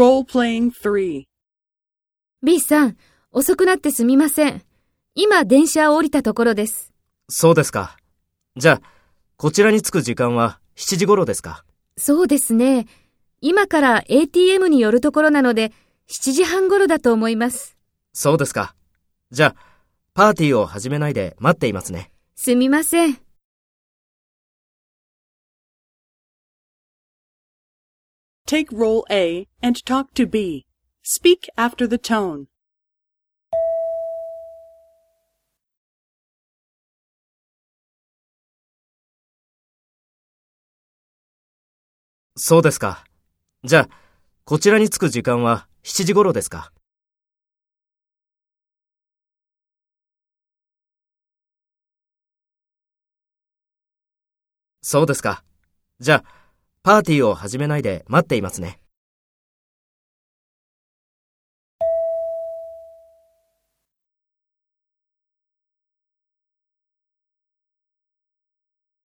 Role-playing 3. B さん、遅くなってすみません。今電車を降りたところです。そうですか。じゃあ、こちらに着く時間は7時頃ですか？そうですね。今から ATM に寄るところなので、7時半頃だと思います。そうですか。じゃあ、パーティーを始めないで待っていますね。すみません。Take role A and talk to B. Speak after the tone. そうですか。じゃあ、こちらに着く時間は7時頃ですかそうですか。じゃあ、パーティーを始めないで待っていますね。